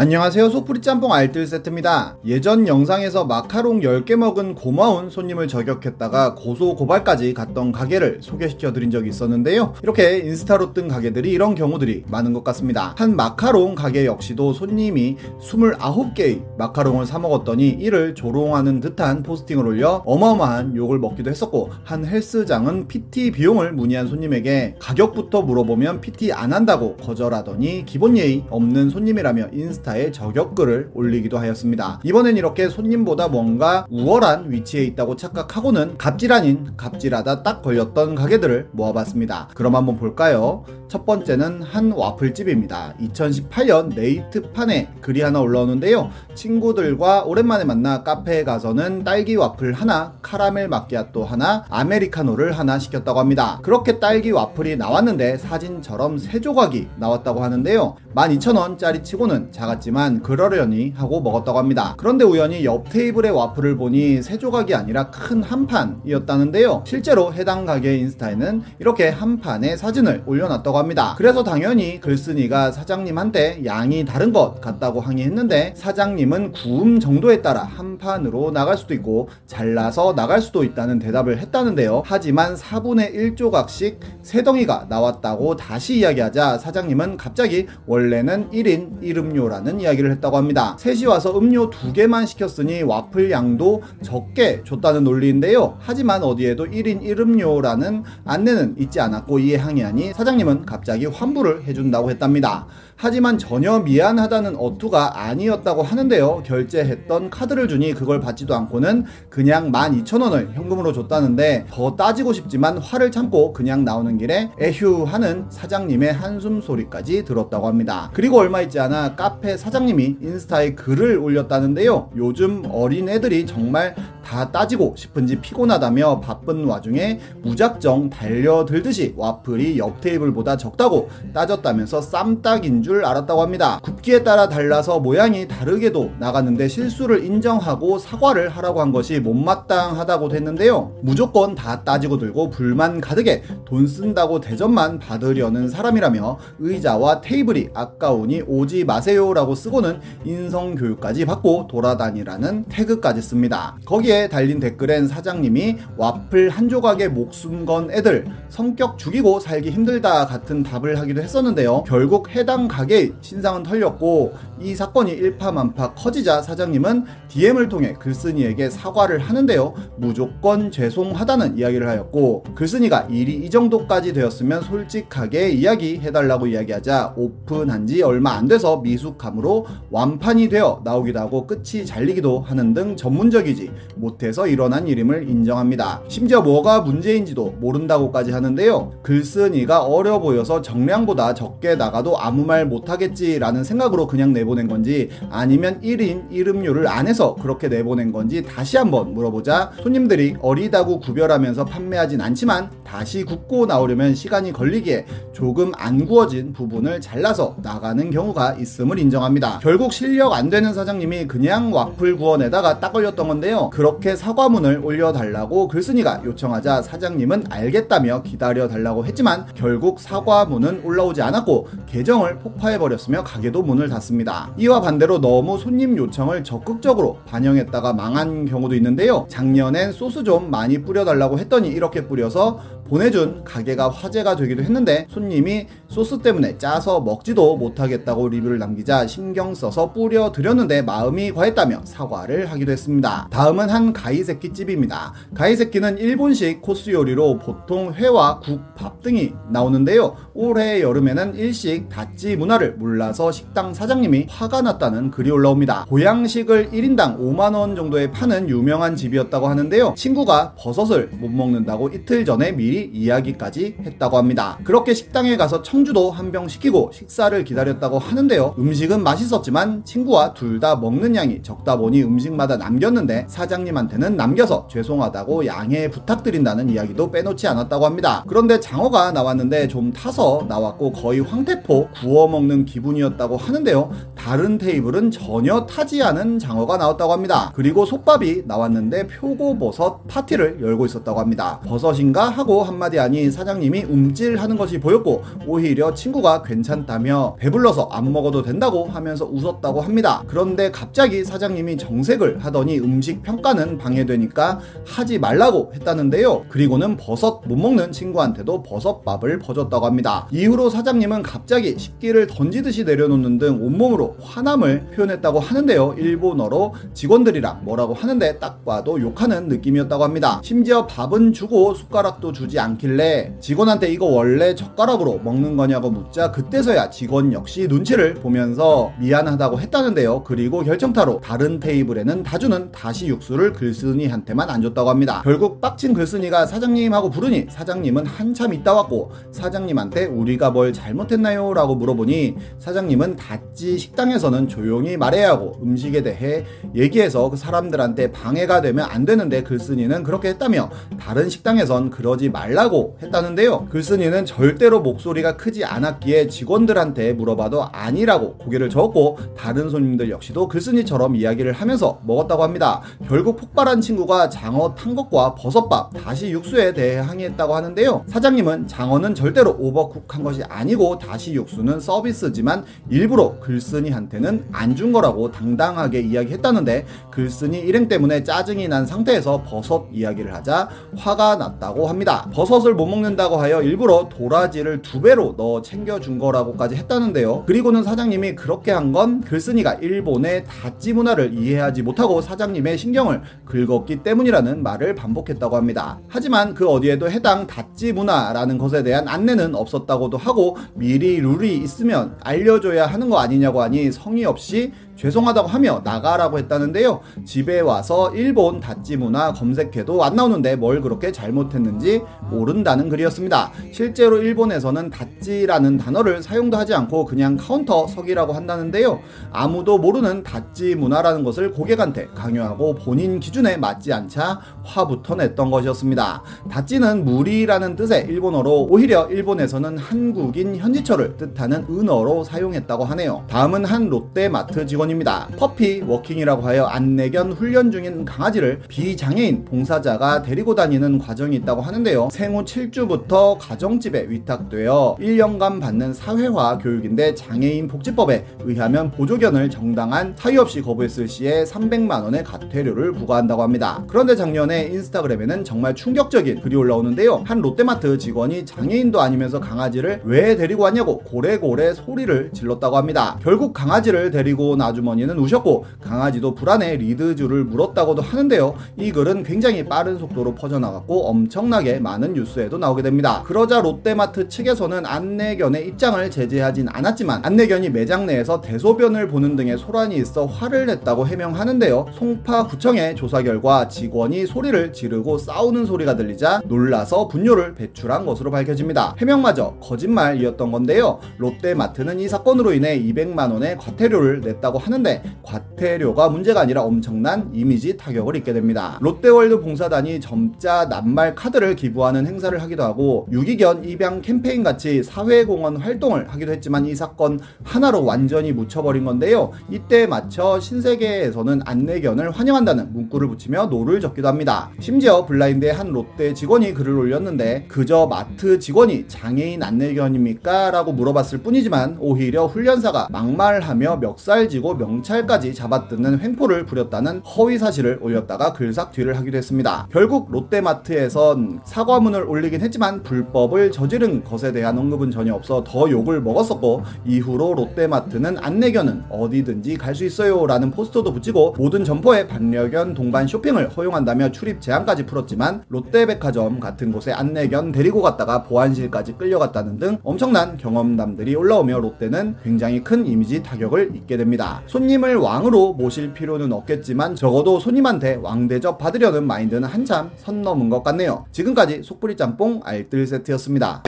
안녕하세요 소프리 짬뽕 알뜰 세트입니다. 예전 영상에서 마카롱 10개 먹은 고마운 손님을 저격했다가 고소 고발까지 갔던 가게를 소개시켜 드린 적이 있었는데요. 이렇게 인스타로 뜬 가게들이 이런 경우들이 많은 것 같습니다. 한 마카롱 가게 역시도 손님이 29개의 마카롱을 사 먹었더니 이를 조롱하는 듯한 포스팅을 올려 어마어마한 욕을 먹기도 했었고 한 헬스장은 PT 비용을 문의한 손님에게 가격부터 물어보면 PT 안 한다고 거절하더니 기본 예의 없는 손님이라며 인스타 에 저격글을 올리기도 하였습니다. 이번엔 이렇게 손님보다 뭔가 우월한 위치에 있다고 착각하고는 갑질 아닌 갑질하다 딱 걸렸던 가게들을 모아봤습니다. 그럼 한번 볼까요? 첫 번째는 한 와플집입니다. 2018년 네이트판에 글이 하나 올라오는데요. 친구들과 오랜만에 만나 카페에 가서는 딸기 와플 하나, 카라멜 마끼아또 하나, 아메리카노를 하나 시켰다고 합니다. 그렇게 딸기 와플이 나왔는데 사진처럼 세 조각이 나왔다고 하는데요. 12,000원짜리 치고는 작 았지만 그러려니 하고 먹었다고 합니다. 그런데 우연히 옆 테이블의 와플을 보니 세 조각이 아니라 큰 한 판이었다는데요. 실제로 해당 가게 인스타에는 이렇게 한 판의 사진을 올려놨다고 합니다. 그래서 당연히 글쓴이가 사장님한테 양이 다른 것 같다고 항의했는데 사장님은 구움 정도에 따라 한 판으로 나갈 수도 있고 잘라서 나갈 수도 있다는 대답을 했다는데요. 하지만 4분의 1조각씩 세 덩이가 나왔다고 다시 이야기하자 사장님은 갑자기 원래는 1인 1음료라는 이야기를 했다고 합니다. 셋이 와서 음료 두 개만 시켰으니 와플 양도 적게 줬다는 논리인데요. 하지만 어디에도 1인 1음료라는 안내는 있지 않았고 이에 항의하니 사장님은 갑자기 환불을 해준다고 했답니다. 하지만 전혀 미안하다는 어투가 아니었다고 하는데요. 결제했던 카드를 주니 그걸 받지도 않고는 그냥 12,000원을 현금으로 줬다는데 더 따지고 싶지만 화를 참고 그냥 나오는 길에 에휴 하는 사장님의 한숨 소리까지 들었다고 합니다. 그리고 얼마 있지 않아 카페 사장님이 인스타에 글을 올렸다는데요. 요즘 어린 애들이 정말 다 따지고 싶은지 피곤하다며 바쁜 와중에 무작정 달려들듯이 와플이 옆 테이블보다 적다고 따졌다면서 쌈딱인 줄 알았다고 합니다. 굽기에 따라 달라서 모양이 다르게도 나갔는데 실수를 인정하고 사과를 하라고 한 것이 못마땅하다고 했는데요. 무조건 다 따지고 들고 불만 가득에 돈 쓴다고 대접만 받으려는 사람이라며 의자와 테이블이 아까우니 오지 마세요 라고 쓰고는 인성교육까지 받고 돌아다니라는 태그까지 씁니다. 거기에 달린 댓글엔 사장님이 와플 한 조각에 목숨 건 애들 성격 죽이고 살기 힘들다 같은 답을 하기도 했었는데요. 결국 해당 가게 신상은 털렸고 이 사건이 일파만파 커지자 사장님은 DM을 통해 글쓴이에게 사과를 하는데요. 무조건 죄송하다는 이야기를 하였고 글쓴이가 일이 이 정도까지 되었으면 솔직하게 이야기해달라고 이야기하자 오픈한 지 얼마 안 돼서 미숙 함으로 완판이 되어 나오기도 하고 끝이 잘리기도 하는 등 전문적이지 못해서 일어난 일임을 인정합니다. 심지어 뭐가 문제인지도 모른다고까지 하는데요. 글쓴이가 어려 보여서 정량보다 적게 나가도 아무 말 못하겠지라는 생각으로 그냥 내보낸 건지 아니면 1인 1음료를 안 해서 그렇게 내보낸 건지 다시 한번 물어보자 손님들이 어리다고 구별하면서 판매하진 않지만 다시 굽고 나오려면 시간이 걸리기에 조금 안 구워진 부분을 잘라서 나가는 경우가 있음을 인정 합니다. 결국 실력 안 되는 사장님이 그냥 와플 구워내다가 딱 걸렸던 건데요. 그렇게 사과문을 올려달라고 글쓴이가 요청하자 사장님은 알겠다며 기다려달라고 했지만 결국 사과문은 올라오지 않았고 계정을 폭파해버렸으며 가게도 문을 닫습니다. 이와 반대로 너무 손님 요청을 적극적으로 반영했다가 망한 경우도 있는데요. 작년엔 소스 좀 많이 뿌려달라고 했더니 이렇게 뿌려서 보내준 가게가 화제가 되기도 했는데 손님이 소스 때문에 짜서 먹지도 못하겠다고 리뷰를 남기자 신경 써서 뿌려 드렸는데 마음이 과했다며 사과를 하기도 했습니다. 다음은 한 가이세키 집입니다. 가이세키는 일본식 코스 요리로 보통 회와 국, 밥 등이 나오는데요. 올해 여름에는 일식 다찌 문화를 몰라서 식당 사장님이 화가 났다는 글이 올라옵니다. 보양식을 1인당 5만원 정도에 파는 유명한 집이었다고 하는데요. 친구가 버섯을 못 먹는다고 이틀 전에 미리 이야기까지 했다고 합니다. 그렇게 식당에 가서 청주도 한 병 시키고 식사를 기다렸다고 하는데요. 음식은 맛있었지만 친구와 둘 다 먹는 양이 적다 보니 음식마다 남겼는데 사장님한테는 남겨서 죄송하다고 양해 부탁드린다는 이야기도 빼놓지 않았다고 합니다. 그런데 장어가 나왔는데 좀 타서 나왔고 거의 황태포 구워 먹는 기분이었다고 하는데요. 다른 테이블은 전혀 타지 않은 장어가 나왔다고 합니다. 그리고 솥밥이 나왔는데 표고버섯 파티를 열고 있었다고 합니다. 버섯인가 하고 한마디 아닌 사장님이 움찔하는 것이 보였고 오히려 친구가 괜찮다며 배불러서 안 먹어도 된다고 하면서 웃었다고 합니다. 그런데 갑자기 사장님이 정색을 하더니 음식 평가는 방해되니까 하지 말라고 했다는데요. 그리고는 버섯 못 먹는 친구한테도 버섯밥을 퍼줬다고 합니다. 이후로 사장님은 갑자기 식기를 던지듯이 내려놓는 등 온몸으로 화남을 표현했다고 하는데요. 일본어로 직원들이랑 뭐라고 하는데 딱 봐도 욕하는 느낌이었다고 합니다. 심지어 밥은 주고 숟가락도 주지 않길래 직원한테 이거 원래 젓가락으로 먹는 거냐고 묻자 그때서야 직원 역시 눈치를 보면서 미안하다고 했다는데요. 그리고 결정타로 다른 테이블에는 다주는 다시 육수를 글쓴이한테만 안 줬다고 합니다. 결국 빡친 글쓴이가 사장님하고 부르니 사장님은 한참 있다 왔고 사장님한테 우리가 뭘 잘못했나요? 라고 물어보니 사장님은 닷지 식당 에서는 조용히 말해야 하고 음식에 대해 얘기해서 그 사람들한테 방해가 되면 안 되는데 글쓴이는 그렇게 했다며 다른 식당에선 그러지 말라고 했다는데요. 글쓴이는 절대로 목소리가 크지 않았기에 직원들한테 물어봐도 아니라고 고개를 저었고 다른 손님들 역시도 글쓴이처럼 이야기를 하면서 먹었다고 합니다. 결국 폭발한 친구가 장어 탄 것과 버섯밥 다시 육수에 대해 항의했다고 하는데요. 사장님은 장어는 절대로 오버쿡한 것이 아니고 다시 육수는 서비스지만 일부러 글쓴이 한테는 안 준 거라고 당당하게 이야기했다는데 글쓴이 일행 때문에 짜증이 난 상태에서 버섯 이야기를 하자 화가 났다고 합니다. 버섯을 못 먹는다고 하여 일부러 도라지를 두 배로 넣어 챙겨준 거라고까지 했다는데요. 그리고는 사장님이 그렇게 한 건 글쓴이가 일본의 다찌 문화를 이해하지 못하고 사장님의 신경을 긁었기 때문이라는 말을 반복했다고 합니다. 하지만 그 어디에도 해당 다찌 문화라는 것에 대한 안내는 없었다고도 하고 미리 룰이 있으면 알려줘야 하는 거 아니냐고 하니 성의 없이 죄송하다고 하며 나가라고 했다는데요. 집에 와서 일본 다찌 문화 검색해도 안 나오는데 뭘 그렇게 잘못했는지 모른다는 글이었습니다. 실제로 일본에서는 다찌라는 단어를 사용도 하지 않고 그냥 카운터 석이라고 한다는데요. 아무도 모르는 다찌 문화라는 것을 고객한테 강요하고 본인 기준에 맞지 않자 화부터 냈던 것이었습니다. 다찌는 무리라는 뜻의 일본어로 오히려 일본에서는 한국인 현지처를 뜻하는 은어로 사용했다고 하네요. 다음은 한 롯데마트 직원 원입니다. puppy walking이라고 하여 안내견 훈련 중인 강아지를 비장애인 봉사자가 데리고 다니는 과정이 있다고 하는데요. 생후 7주부터 가정집에 위탁되어 1년간 받는 사회화 교육인데 장애인 복지법에 의하면 보조견을 정당한 사유 없이 거부했을 시에 300만 원의 가태료를 부과한다고 합니다. 그런데 작년에 인스타그램에는 정말 충격적인 글이 올라오는데요. 한 롯데마트 직원이 장애인도 아니면서 강아지를 왜 데리고 왔냐고 고래고래 소리를 질렀다고 합니다. 결국 강아지를 데리고 나중 아주머니는 우셨고 강아지도 불안해 리드줄을 물었다고도 하는데요. 이 글은 굉장히 빠른 속도로 퍼져나갔고 엄청나게 많은 뉴스에도 나오게 됩니다. 그러자 롯데마트 측에서는 안내견의 입장을 제재하진 않았지만 안내견이 매장 내에서 대소변을 보는 등의 소란이 있어 화를 냈다고 해명하는데요. 송파구청의 조사 결과 직원이 소리를 지르고 싸우는 소리가 들리자 놀라서 분뇨를 배출한 것으로 밝혀집니다. 해명마저 거짓말이었던 건데요. 롯데마트는 이 사건으로 인해 200만 원의 과태료를 냈다고 하는데 과태료가 문제가 아니라 엄청난 이미지 타격을 입게 됩니다. 롯데월드 봉사단이 점자 낱말 카드를 기부하는 행사를 하기도 하고 유기견 입양 캠페인 같이 사회공헌 활동을 하기도 했지만 이 사건 하나로 완전히 묻혀버린 건데요. 이때 맞춰 신세계에서는 안내견을 환영한다는 문구를 붙이며 노를 젓기도 합니다. 심지어 블라인드의 한 롯데 직원이 글을 올렸는데 그저 마트 직원이 장애인 안내견입니까? 라고 물어봤을 뿐이지만 오히려 훈련사가 막말 하며 멱살 쥐고 명찰까지 잡아뜯는 횡포를 부렸다는 허위 사실을 올렸다가 글삭 뒤를 하기도 했습니다. 결국 롯데마트에선 사과문을 올리긴 했지만 불법을 저지른 것에 대한 언급은 전혀 없어 더 욕을 먹었었고 이후로 롯데마트는 안내견은 어디든지 갈 수 있어요 라는 포스터도 붙이고 모든 점포에 반려견 동반 쇼핑을 허용한다며 출입 제한까지 풀었지만 롯데백화점 같은 곳에 안내견 데리고 갔다가 보안실까지 끌려갔다는 등 엄청난 경험담들이 올라오며 롯데는 굉장히 큰 이미지 타격을 입게 됩니다. 손님을 왕으로 모실 필요는 없겠지만 적어도 손님한테 왕대접 받으려는 마인드는 한참 선 넘은 것 같네요. 지금까지 속풀이 짬뽕 알뜰 세트였습니다.